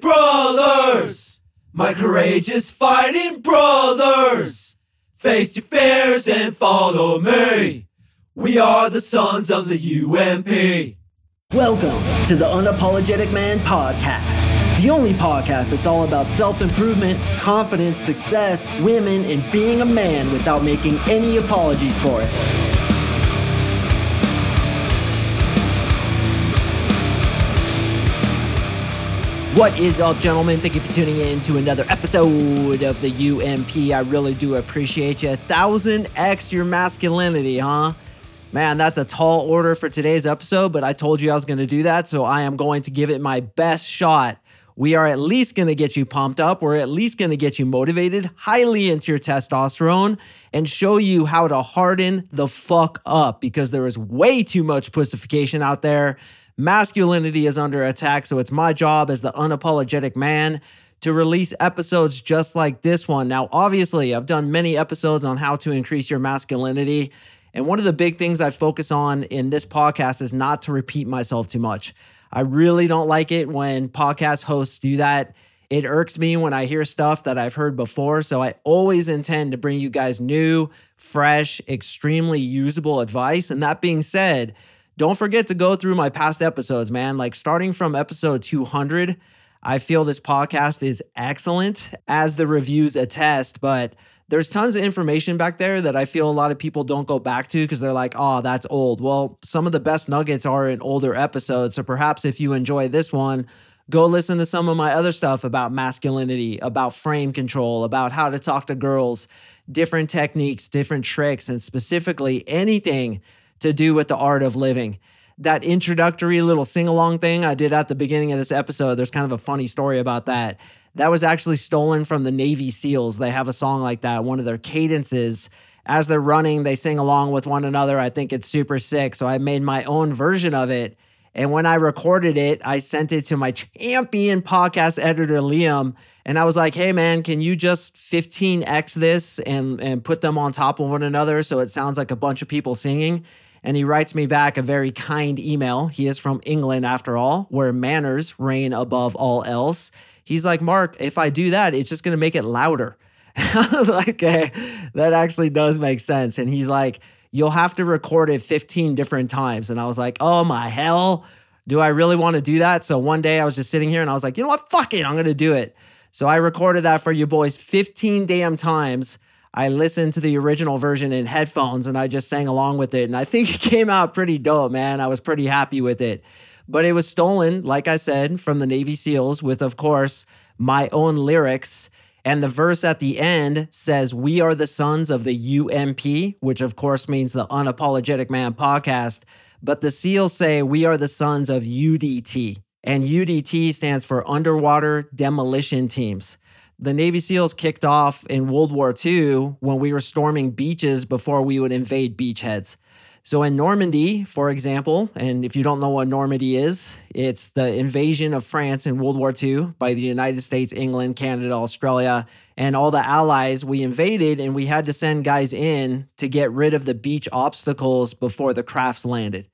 brothers, my courageous fighting brothers. Face your fears and follow me. We are the sons of the UMP. Welcome to the Unapologetic Man Podcast, the only podcast that's all about self improvement, confidence, success, women, and being a man without making any apologies for it. What is up, gentlemen? Thank you for tuning in to another episode of the UMP. I really do appreciate you. 1000x your masculinity, huh? Man, that's a tall order for today's episode, but I told you I was going to do that, so I am going to give it my best shot. We are at least going to get you pumped up. We're at least going to get you motivated, highly into your testosterone, and show you how to harden the fuck up because there is way too much pussification out there masculinity is under attack. So it's my job as the unapologetic man to release episodes just like this one. Now, obviously, I've done many episodes on how to increase your masculinity. And one of the big things I focus on in this podcast is not to repeat myself too much. I really don't like it when podcast hosts do that. It irks me when I hear stuff that I've heard before. So I always intend to bring you guys new, fresh, extremely usable advice. And that being said, don't forget to go through my past episodes, man. Like starting from episode 200, I feel this podcast is excellent as the reviews attest, but there's tons of information back there that I feel a lot of people don't go back to because they're like, oh, that's old. Well, some of the best nuggets are in older episodes. So perhaps if you enjoy this one, go listen to some of my other stuff about masculinity, about frame control, about how to talk to girls, different techniques, different tricks, and specifically anything to do with the art of living. That introductory little sing along thing I did at the beginning of this episode, there's kind of a funny story about that. That was actually stolen from the Navy SEALs. They have a song like that, one of their cadences. As they're running, they sing along with one another. I think it's super sick. So I made my own version of it. And when I recorded it, I sent it to my champion podcast editor, Liam. And I was like, hey, man, can you just 15x this and, and put them on top of one another so it sounds like a bunch of people singing? And he writes me back a very kind email. He is from England, after all, where manners reign above all else. He's like, Mark, if I do that, it's just going to make it louder. I was like, okay, that actually does make sense. And he's like, you'll have to record it 15 different times. And I was like, oh my hell, do I really want to do that? So one day I was just sitting here and I was like, you know what? Fuck it. I'm going to do it. So I recorded that for you boys 15 damn times. I listened to the original version in headphones and I just sang along with it. And I think it came out pretty dope, man. I was pretty happy with it. But it was stolen, like I said, from the Navy SEALs with, of course, my own lyrics. And the verse at the end says, We are the sons of the UMP, which of course means the Unapologetic Man podcast. But the SEALs say, We are the sons of UDT. And UDT stands for Underwater Demolition Teams the Navy SEALs kicked off in World War II when we were storming beaches before we would invade beachheads. So in Normandy, for example, and if you don't know what Normandy is, it's the invasion of France in World War II by the United States, England, Canada, Australia, and all the allies we invaded, and we had to send guys in to get rid of the beach obstacles before the crafts landed.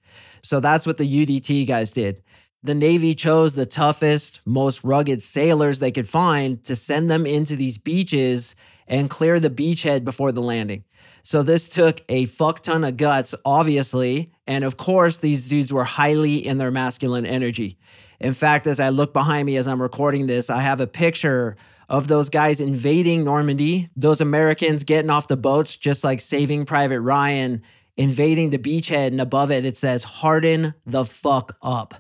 So that's what the UDT guys did the Navy chose the toughest, most rugged sailors they could find to send them into these beaches and clear the beachhead before the landing. So this took a fuck ton of guts, obviously. And of course, these dudes were highly in their masculine energy. In fact, as I look behind me as I'm recording this, I have a picture of those guys invading Normandy, those Americans getting off the boats, just like saving Private Ryan, invading the beachhead. And above it, it says, harden the fuck up.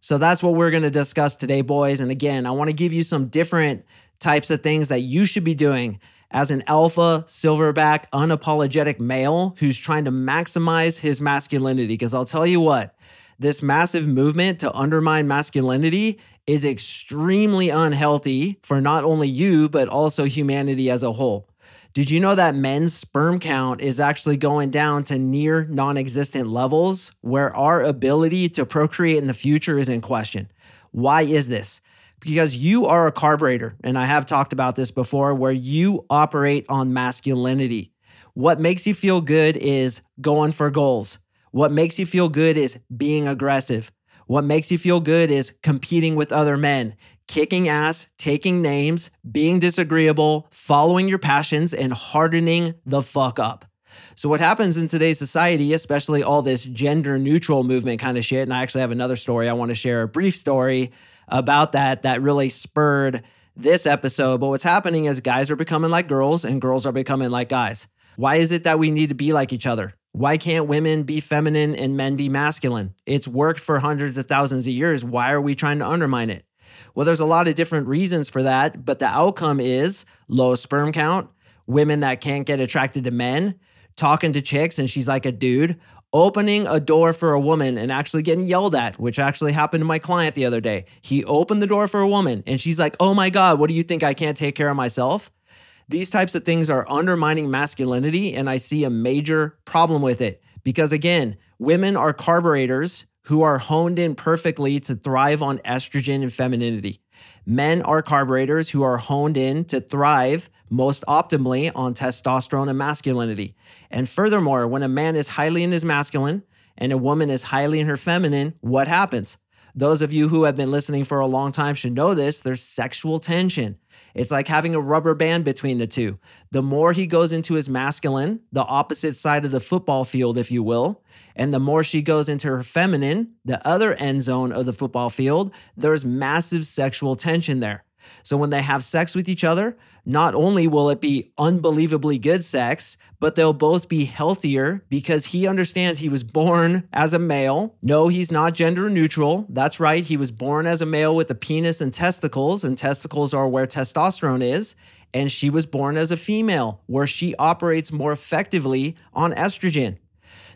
So that's what we're going to discuss today, boys. And again, I want to give you some different types of things that you should be doing as an alpha, silverback, unapologetic male who's trying to maximize his masculinity. Because I'll tell you what, this massive movement to undermine masculinity is extremely unhealthy for not only you, but also humanity as a whole. Did you know that men's sperm count is actually going down to near non existent levels where our ability to procreate in the future is in question? Why is this? Because you are a carburetor, and I have talked about this before, where you operate on masculinity. What makes you feel good is going for goals. What makes you feel good is being aggressive. What makes you feel good is competing with other men, kicking ass, taking names, being disagreeable, following your passions, and hardening the fuck up. So, what happens in today's society, especially all this gender neutral movement kind of shit, and I actually have another story I want to share, a brief story about that that really spurred this episode. But what's happening is guys are becoming like girls and girls are becoming like guys. Why is it that we need to be like each other? Why can't women be feminine and men be masculine? It's worked for hundreds of thousands of years. Why are we trying to undermine it? Well, there's a lot of different reasons for that, but the outcome is low sperm count, women that can't get attracted to men, talking to chicks and she's like a dude, opening a door for a woman and actually getting yelled at, which actually happened to my client the other day. He opened the door for a woman and she's like, Oh my God, what do you think? I can't take care of myself? These types of things are undermining masculinity, and I see a major problem with it because, again, women are carburetors who are honed in perfectly to thrive on estrogen and femininity. Men are carburetors who are honed in to thrive most optimally on testosterone and masculinity. And furthermore, when a man is highly in his masculine and a woman is highly in her feminine, what happens? Those of you who have been listening for a long time should know this there's sexual tension. It's like having a rubber band between the two. The more he goes into his masculine, the opposite side of the football field, if you will, and the more she goes into her feminine, the other end zone of the football field, there's massive sexual tension there. So when they have sex with each other, not only will it be unbelievably good sex, but they'll both be healthier because he understands he was born as a male. No, he's not gender neutral. That's right. He was born as a male with a penis and testicles, and testicles are where testosterone is. And she was born as a female, where she operates more effectively on estrogen.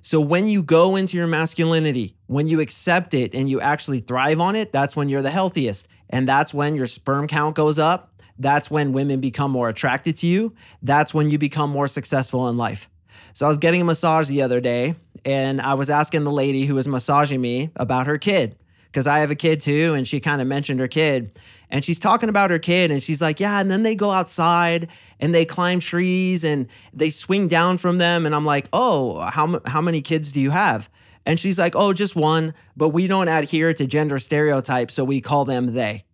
So when you go into your masculinity, when you accept it and you actually thrive on it, that's when you're the healthiest. And that's when your sperm count goes up. That's when women become more attracted to you. That's when you become more successful in life. So I was getting a massage the other day and I was asking the lady who was massaging me about her kid because I have a kid too. And she kind of mentioned her kid. And she's talking about her kid and she's like, Yeah. And then they go outside and they climb trees and they swing down from them. And I'm like, Oh, how, how many kids do you have? And she's like, Oh, just one. But we don't adhere to gender stereotypes. So we call them they.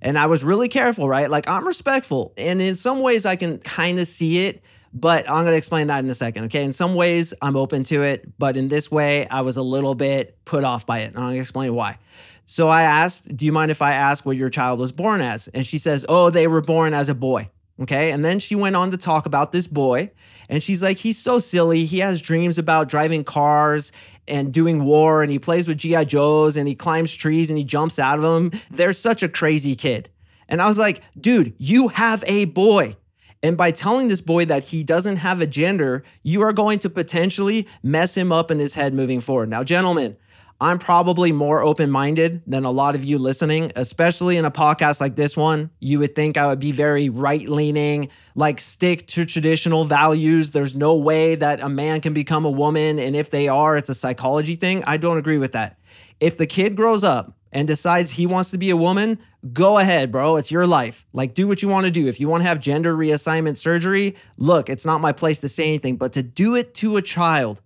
And I was really careful, right? Like I'm respectful. And in some ways, I can kind of see it. But I'm going to explain that in a second. Okay. In some ways, I'm open to it. But in this way, I was a little bit put off by it. And I'm going to explain why. So I asked, Do you mind if I ask what your child was born as? And she says, Oh, they were born as a boy. Okay. And then she went on to talk about this boy. And she's like, He's so silly. He has dreams about driving cars and doing war. And he plays with G.I. Joes and he climbs trees and he jumps out of them. They're such a crazy kid. And I was like, Dude, you have a boy. And by telling this boy that he doesn't have a gender, you are going to potentially mess him up in his head moving forward. Now, gentlemen, I'm probably more open minded than a lot of you listening, especially in a podcast like this one. You would think I would be very right leaning, like stick to traditional values. There's no way that a man can become a woman. And if they are, it's a psychology thing. I don't agree with that. If the kid grows up and decides he wants to be a woman, go ahead, bro. It's your life. Like, do what you want to do. If you want to have gender reassignment surgery, look, it's not my place to say anything, but to do it to a child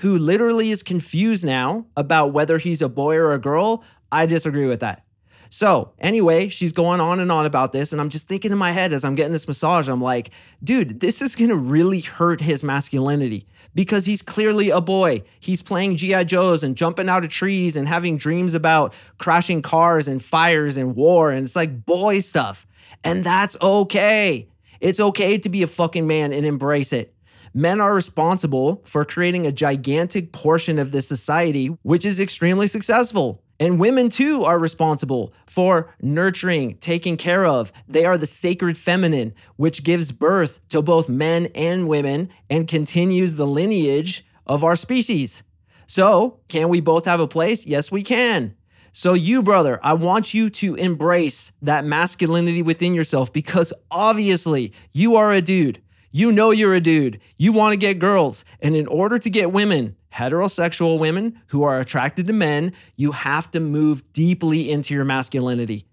who literally is confused now about whether he's a boy or a girl, I disagree with that. So, anyway, she's going on and on about this. And I'm just thinking in my head as I'm getting this massage, I'm like, dude, this is going to really hurt his masculinity because he's clearly a boy. He's playing G.I. Joes and jumping out of trees and having dreams about crashing cars and fires and war. And it's like boy stuff. And that's okay. It's okay to be a fucking man and embrace it. Men are responsible for creating a gigantic portion of this society, which is extremely successful. And women too are responsible for nurturing, taking care of. They are the sacred feminine, which gives birth to both men and women and continues the lineage of our species. So, can we both have a place? Yes, we can. So, you, brother, I want you to embrace that masculinity within yourself because obviously you are a dude. You know you're a dude. You want to get girls. And in order to get women, heterosexual women who are attracted to men, you have to move deeply into your masculinity.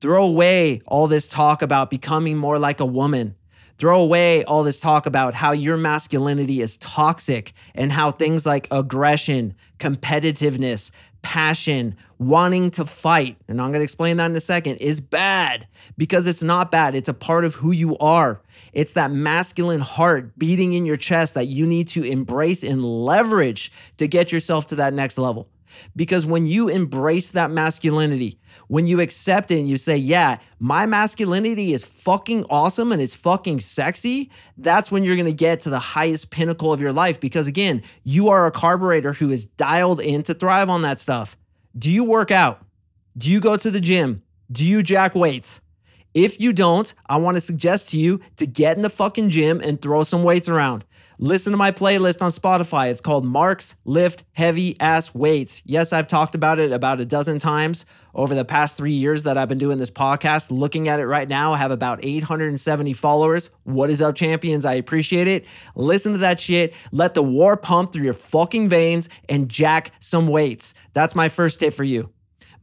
Throw away all this talk about becoming more like a woman. Throw away all this talk about how your masculinity is toxic and how things like aggression, competitiveness, passion, wanting to fight, and I'm going to explain that in a second, is bad because it's not bad. It's a part of who you are. It's that masculine heart beating in your chest that you need to embrace and leverage to get yourself to that next level. Because when you embrace that masculinity, when you accept it and you say, yeah, my masculinity is fucking awesome and it's fucking sexy, that's when you're gonna get to the highest pinnacle of your life. Because again, you are a carburetor who is dialed in to thrive on that stuff. Do you work out? Do you go to the gym? Do you jack weights? If you don't, I wanna suggest to you to get in the fucking gym and throw some weights around. Listen to my playlist on Spotify. It's called Mark's Lift Heavy Ass Weights. Yes, I've talked about it about a dozen times over the past three years that I've been doing this podcast. Looking at it right now, I have about 870 followers. What is up, champions? I appreciate it. Listen to that shit. Let the war pump through your fucking veins and jack some weights. That's my first tip for you.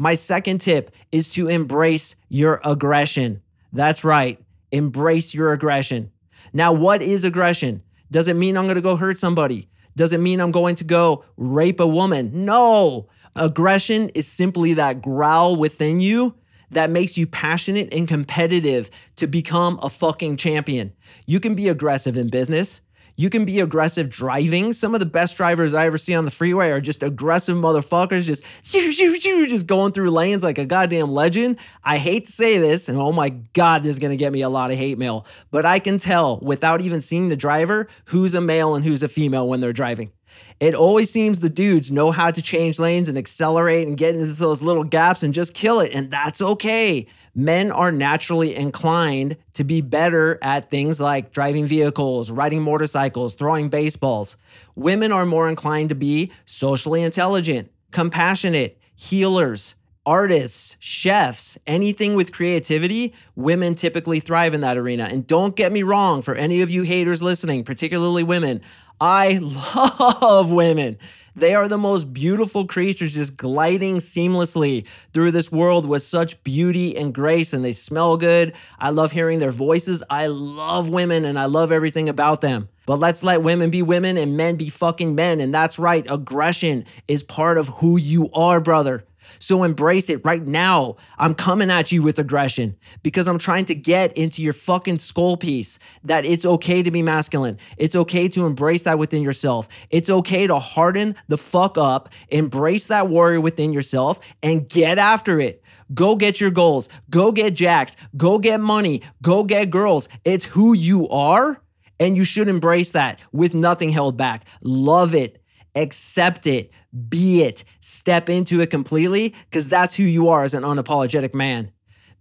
My second tip is to embrace your aggression. That's right. Embrace your aggression. Now, what is aggression? Does it mean I'm going to go hurt somebody? Does it mean I'm going to go rape a woman? No. Aggression is simply that growl within you that makes you passionate and competitive to become a fucking champion. You can be aggressive in business. You can be aggressive driving. Some of the best drivers I ever see on the freeway are just aggressive motherfuckers, just just going through lanes like a goddamn legend. I hate to say this, and oh my god, this is gonna get me a lot of hate mail, but I can tell without even seeing the driver who's a male and who's a female when they're driving. It always seems the dudes know how to change lanes and accelerate and get into those little gaps and just kill it, and that's okay men are naturally inclined to be better at things like driving vehicles, riding motorcycles, throwing baseballs. Women are more inclined to be socially intelligent, compassionate, healers, artists, chefs, anything with creativity, women typically thrive in that arena. And don't get me wrong, for any of you haters listening, particularly women, I love women. They are the most beautiful creatures just gliding seamlessly through this world with such beauty and grace, and they smell good. I love hearing their voices. I love women and I love everything about them. But let's let women be women and men be fucking men. And that's right, aggression is part of who you are, brother. So embrace it right now. I'm coming at you with aggression because I'm trying to get into your fucking skull piece that it's okay to be masculine. It's okay to embrace that within yourself. It's okay to harden the fuck up, embrace that warrior within yourself, and get after it. Go get your goals. Go get jacked. Go get money. Go get girls. It's who you are. And you should embrace that with nothing held back. Love it. Accept it be it, step into it completely, because that's who you are as an unapologetic man.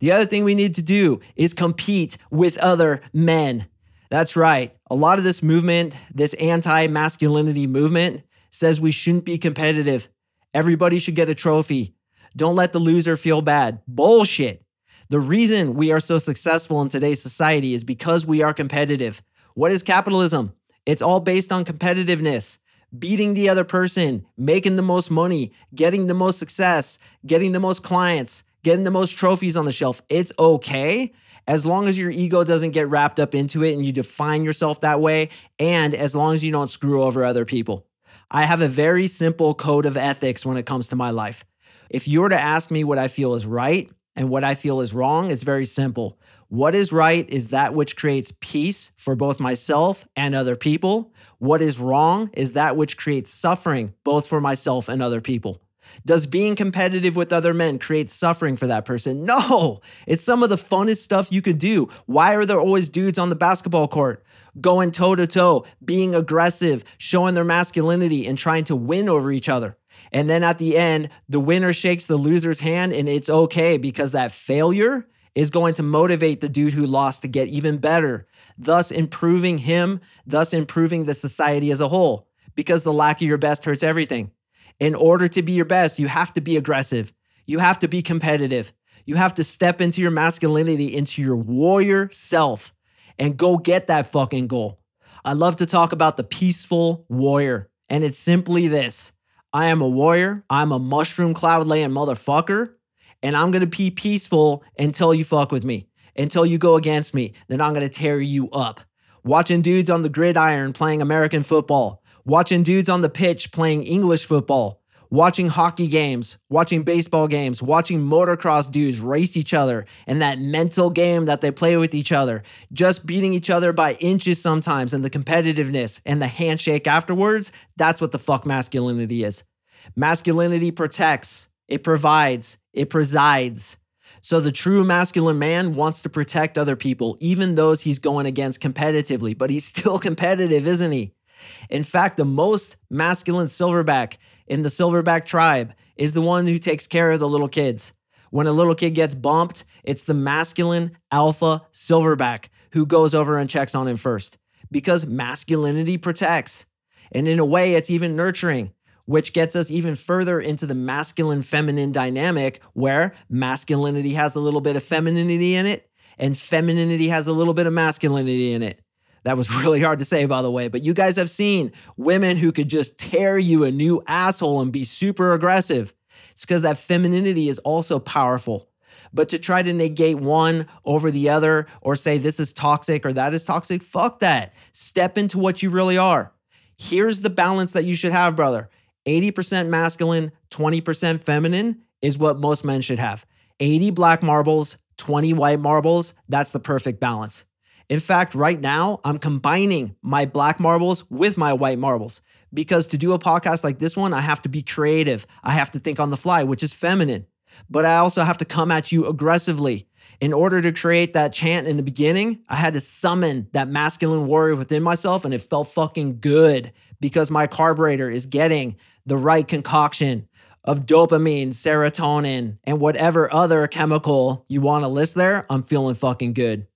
The other thing we need to do is compete with other men. That's right. A lot of this movement, this anti masculinity movement, says we shouldn't be competitive. Everybody should get a trophy. Don't let the loser feel bad. Bullshit. The reason we are so successful in today's society is because we are competitive. What is capitalism? It's all based on competitiveness beating the other person, making the most money, getting the most success, getting the most clients, getting the most trophies on the shelf. It's okay as long as your ego doesn't get wrapped up into it and you define yourself that way, and as long as you don't screw over other people. I have a very simple code of ethics when it comes to my life. If you were to ask me what I feel is right and what I feel is wrong, it's very simple. What is right is that which creates peace for both myself and other people. What is wrong is that which creates suffering both for myself and other people. Does being competitive with other men create suffering for that person? No, it's some of the funnest stuff you could do. Why are there always dudes on the basketball court going toe to toe, being aggressive, showing their masculinity, and trying to win over each other? And then at the end, the winner shakes the loser's hand, and it's okay because that failure is going to motivate the dude who lost to get even better thus improving him, thus improving the society as a whole. Because the lack of your best hurts everything. In order to be your best, you have to be aggressive. You have to be competitive. You have to step into your masculinity, into your warrior self, and go get that fucking goal. I love to talk about the peaceful warrior, and it's simply this I am a warrior, I'm a mushroom cloud laying motherfucker, and I'm gonna be peaceful until you fuck with me until you go against me. Then I'm going to tear you up. Watching dudes on the gridiron playing American football, watching dudes on the pitch playing English football, watching hockey games, watching baseball games, watching motocross dudes race each other, and that mental game that they play with each other, just beating each other by inches sometimes, and the competitiveness and the handshake afterwards, that's what the fuck masculinity is. Masculinity protects, it provides, it presides. So the true masculine man wants to protect other people, even those he's going against competitively, but he's still competitive, isn't he? In fact, the most masculine silverback in the silverback tribe is the one who takes care of the little kids. When a little kid gets bumped, it's the masculine alpha silverback who goes over and checks on him first because masculinity protects. And in a way, it's even nurturing, which gets us even further into the masculine feminine dynamic where masculinity has a little bit of femininity in it and femininity has a little bit of masculinity in it. That was really hard to say, by the way, but you guys have seen women who could just tear you a new asshole and be super aggressive. It's because that femininity is also powerful. But to try to negate one over the other or say this is toxic or that is toxic, fuck that. Step into what you really are. Here's the balance that you should have, brother 80% masculine, 20% feminine is what most men should have. 80 black marbles, 20 white marbles, that's the perfect balance. In fact, right now, I'm combining my black marbles with my white marbles because to do a podcast like this one, I have to be creative. I have to think on the fly, which is feminine. But I also have to come at you aggressively. In order to create that chant in the beginning, I had to summon that masculine warrior within myself, and it felt fucking good because my carburetor is getting the right concoction of dopamine, serotonin, and whatever other chemical you want to list there. I'm feeling fucking good.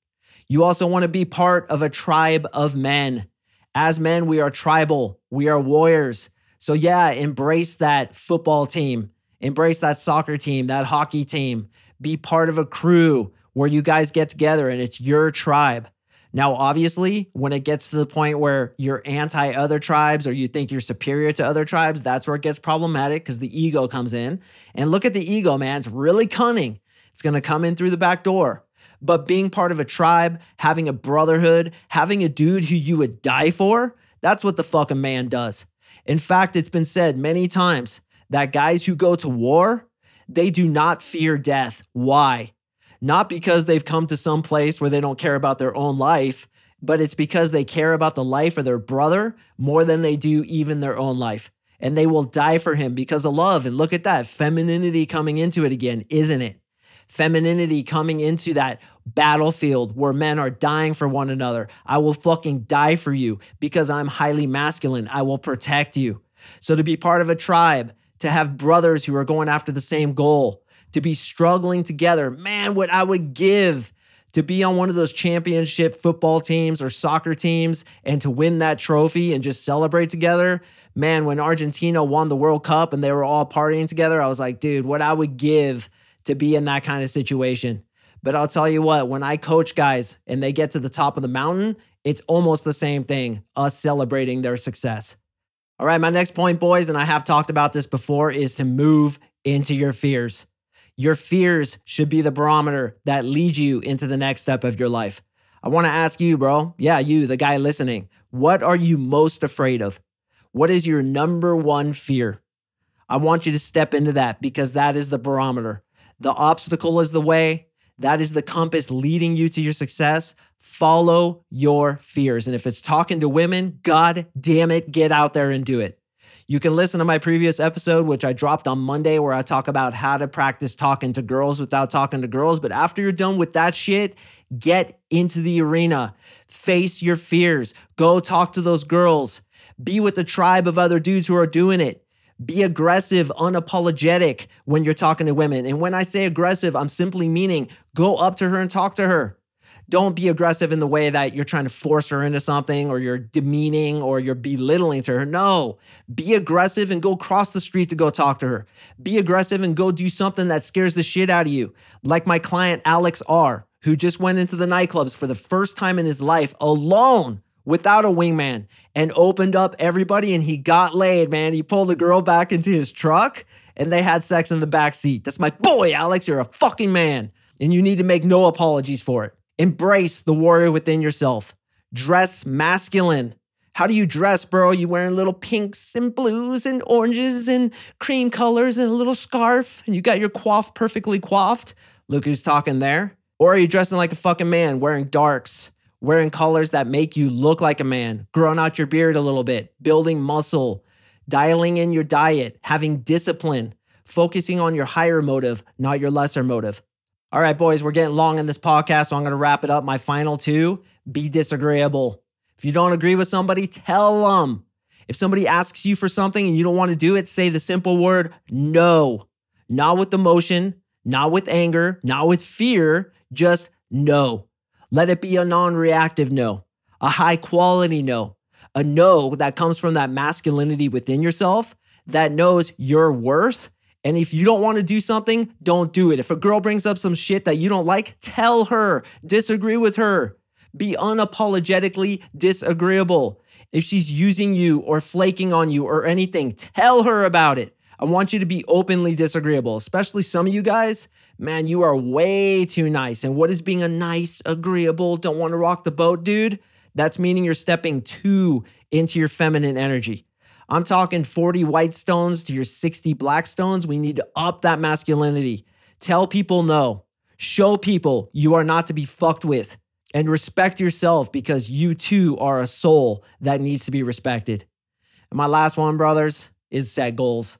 You also want to be part of a tribe of men. As men, we are tribal, we are warriors. So, yeah, embrace that football team, embrace that soccer team, that hockey team. Be part of a crew where you guys get together and it's your tribe. Now, obviously, when it gets to the point where you're anti other tribes or you think you're superior to other tribes, that's where it gets problematic because the ego comes in. And look at the ego, man. It's really cunning. It's going to come in through the back door. But being part of a tribe, having a brotherhood, having a dude who you would die for, that's what the fuck a man does. In fact, it's been said many times that guys who go to war, they do not fear death. Why? Not because they've come to some place where they don't care about their own life, but it's because they care about the life of their brother more than they do even their own life. And they will die for him because of love. And look at that femininity coming into it again, isn't it? Femininity coming into that battlefield where men are dying for one another. I will fucking die for you because I'm highly masculine. I will protect you. So to be part of a tribe, to have brothers who are going after the same goal, to be struggling together. Man, what I would give to be on one of those championship football teams or soccer teams and to win that trophy and just celebrate together. Man, when Argentina won the World Cup and they were all partying together, I was like, dude, what I would give to be in that kind of situation. But I'll tell you what, when I coach guys and they get to the top of the mountain, it's almost the same thing, us celebrating their success. All right, my next point, boys, and I have talked about this before, is to move into your fears. Your fears should be the barometer that leads you into the next step of your life. I want to ask you, bro. Yeah, you, the guy listening. What are you most afraid of? What is your number one fear? I want you to step into that because that is the barometer. The obstacle is the way, that is the compass leading you to your success. Follow your fears. And if it's talking to women, God damn it, get out there and do it. You can listen to my previous episode, which I dropped on Monday, where I talk about how to practice talking to girls without talking to girls. But after you're done with that shit, get into the arena, face your fears, go talk to those girls, be with the tribe of other dudes who are doing it. Be aggressive, unapologetic when you're talking to women. And when I say aggressive, I'm simply meaning go up to her and talk to her don't be aggressive in the way that you're trying to force her into something or you're demeaning or you're belittling to her. No, be aggressive and go cross the street to go talk to her. Be aggressive and go do something that scares the shit out of you. Like my client, Alex R., who just went into the nightclubs for the first time in his life alone without a wingman and opened up everybody and he got laid, man. He pulled a girl back into his truck and they had sex in the back seat. That's my boy, Alex. You're a fucking man and you need to make no apologies for it. Embrace the warrior within yourself. Dress masculine. How do you dress, bro? You wearing little pinks and blues and oranges and cream colors and a little scarf and you got your coif perfectly coiffed? Look who's talking there. Or are you dressing like a fucking man, wearing darks, wearing colors that make you look like a man, growing out your beard a little bit, building muscle, dialing in your diet, having discipline, focusing on your higher motive, not your lesser motive. All right, boys, we're getting long in this podcast, so I'm going to wrap it up. My final two be disagreeable. If you don't agree with somebody, tell them. If somebody asks you for something and you don't want to do it, say the simple word no. Not with emotion, not with anger, not with fear, just no. Let it be a non reactive no, a high quality no, a no that comes from that masculinity within yourself that knows your worth and if you don't want to do something, don't do it. If a girl brings up some shit that you don't like, tell her, disagree with her. Be unapologetically disagreeable. If she's using you or flaking on you or anything, tell her about it. I want you to be openly disagreeable, especially some of you guys. Man, you are way too nice. And what is being a nice, agreeable, don't want to rock the boat dude? That's meaning you're stepping too into your feminine energy. I'm talking 40 white stones to your 60 black stones. We need to up that masculinity. Tell people no. Show people you are not to be fucked with. And respect yourself because you too are a soul that needs to be respected. And my last one, brothers, is set goals.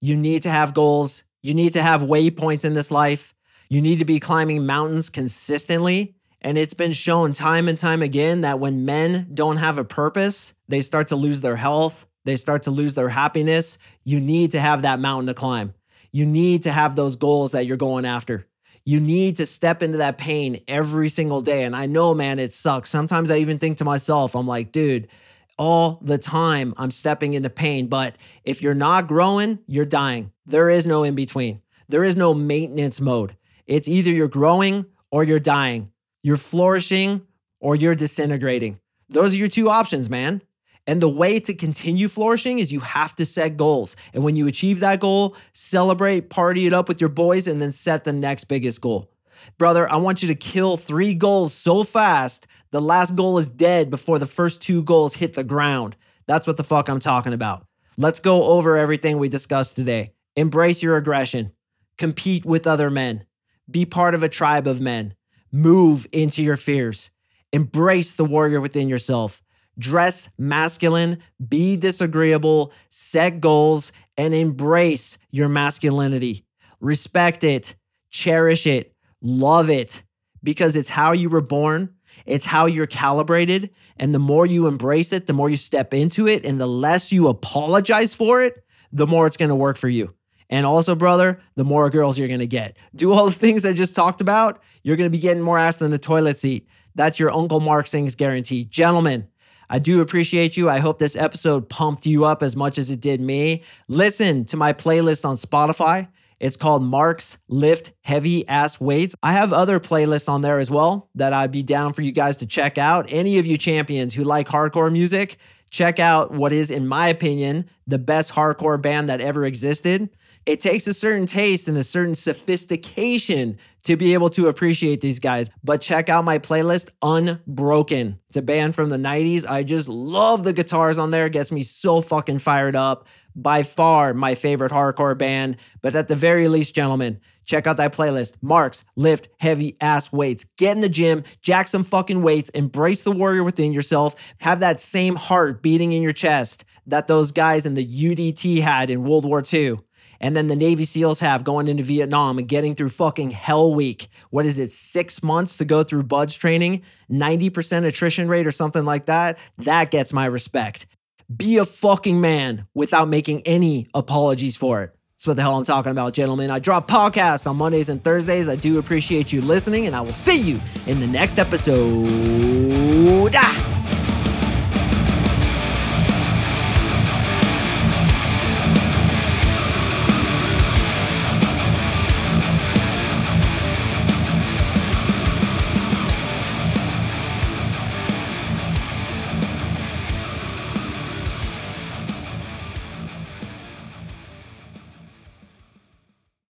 You need to have goals. You need to have waypoints in this life. You need to be climbing mountains consistently. And it's been shown time and time again that when men don't have a purpose, they start to lose their health, they start to lose their happiness, you need to have that mountain to climb. You need to have those goals that you're going after. You need to step into that pain every single day. And I know, man, it sucks. Sometimes I even think to myself, I'm like, dude, all the time I'm stepping into pain. But if you're not growing, you're dying. There is no in between. There is no maintenance mode. It's either you're growing or you're dying. You're flourishing or you're disintegrating. Those are your two options, man. And the way to continue flourishing is you have to set goals. And when you achieve that goal, celebrate, party it up with your boys, and then set the next biggest goal. Brother, I want you to kill three goals so fast, the last goal is dead before the first two goals hit the ground. That's what the fuck I'm talking about. Let's go over everything we discussed today. Embrace your aggression, compete with other men, be part of a tribe of men, move into your fears, embrace the warrior within yourself dress masculine, be disagreeable, set goals, and embrace your masculinity. Respect it, cherish it, love it, because it's how you were born. It's how you're calibrated. And the more you embrace it, the more you step into it, and the less you apologize for it, the more it's gonna work for you. And also, brother, the more girls you're gonna get. Do all the things I just talked about, you're gonna be getting more ass than the toilet seat. That's your Uncle Mark Sing's guarantee. Gentlemen, I do appreciate you. I hope this episode pumped you up as much as it did me. Listen to my playlist on Spotify. It's called Mark's Lift Heavy Ass Weights. I have other playlists on there as well that I'd be down for you guys to check out. Any of you champions who like hardcore music, check out what is, in my opinion, the best hardcore band that ever existed. It takes a certain taste and a certain sophistication to be able to appreciate these guys. But check out my playlist, Unbroken. It's a band from the 90s. I just love the guitars on there. It gets me so fucking fired up. By far my favorite hardcore band. But at the very least, gentlemen, check out that playlist. Marks, lift heavy ass weights. Get in the gym, jack some fucking weights, embrace the warrior within yourself. Have that same heart beating in your chest that those guys in the UDT had in World War II and then the Navy SEALs have going into Vietnam and getting through fucking hell week. What is it, six months to go through BUD/S training, 90% attrition rate or something like that? That gets my respect. Be a fucking man without making any apologies for it. That's what the hell I'm talking about, gentlemen. I drop podcasts on Mondays and Thursdays. I do appreciate you listening, and I will see you in the next episode. Ah!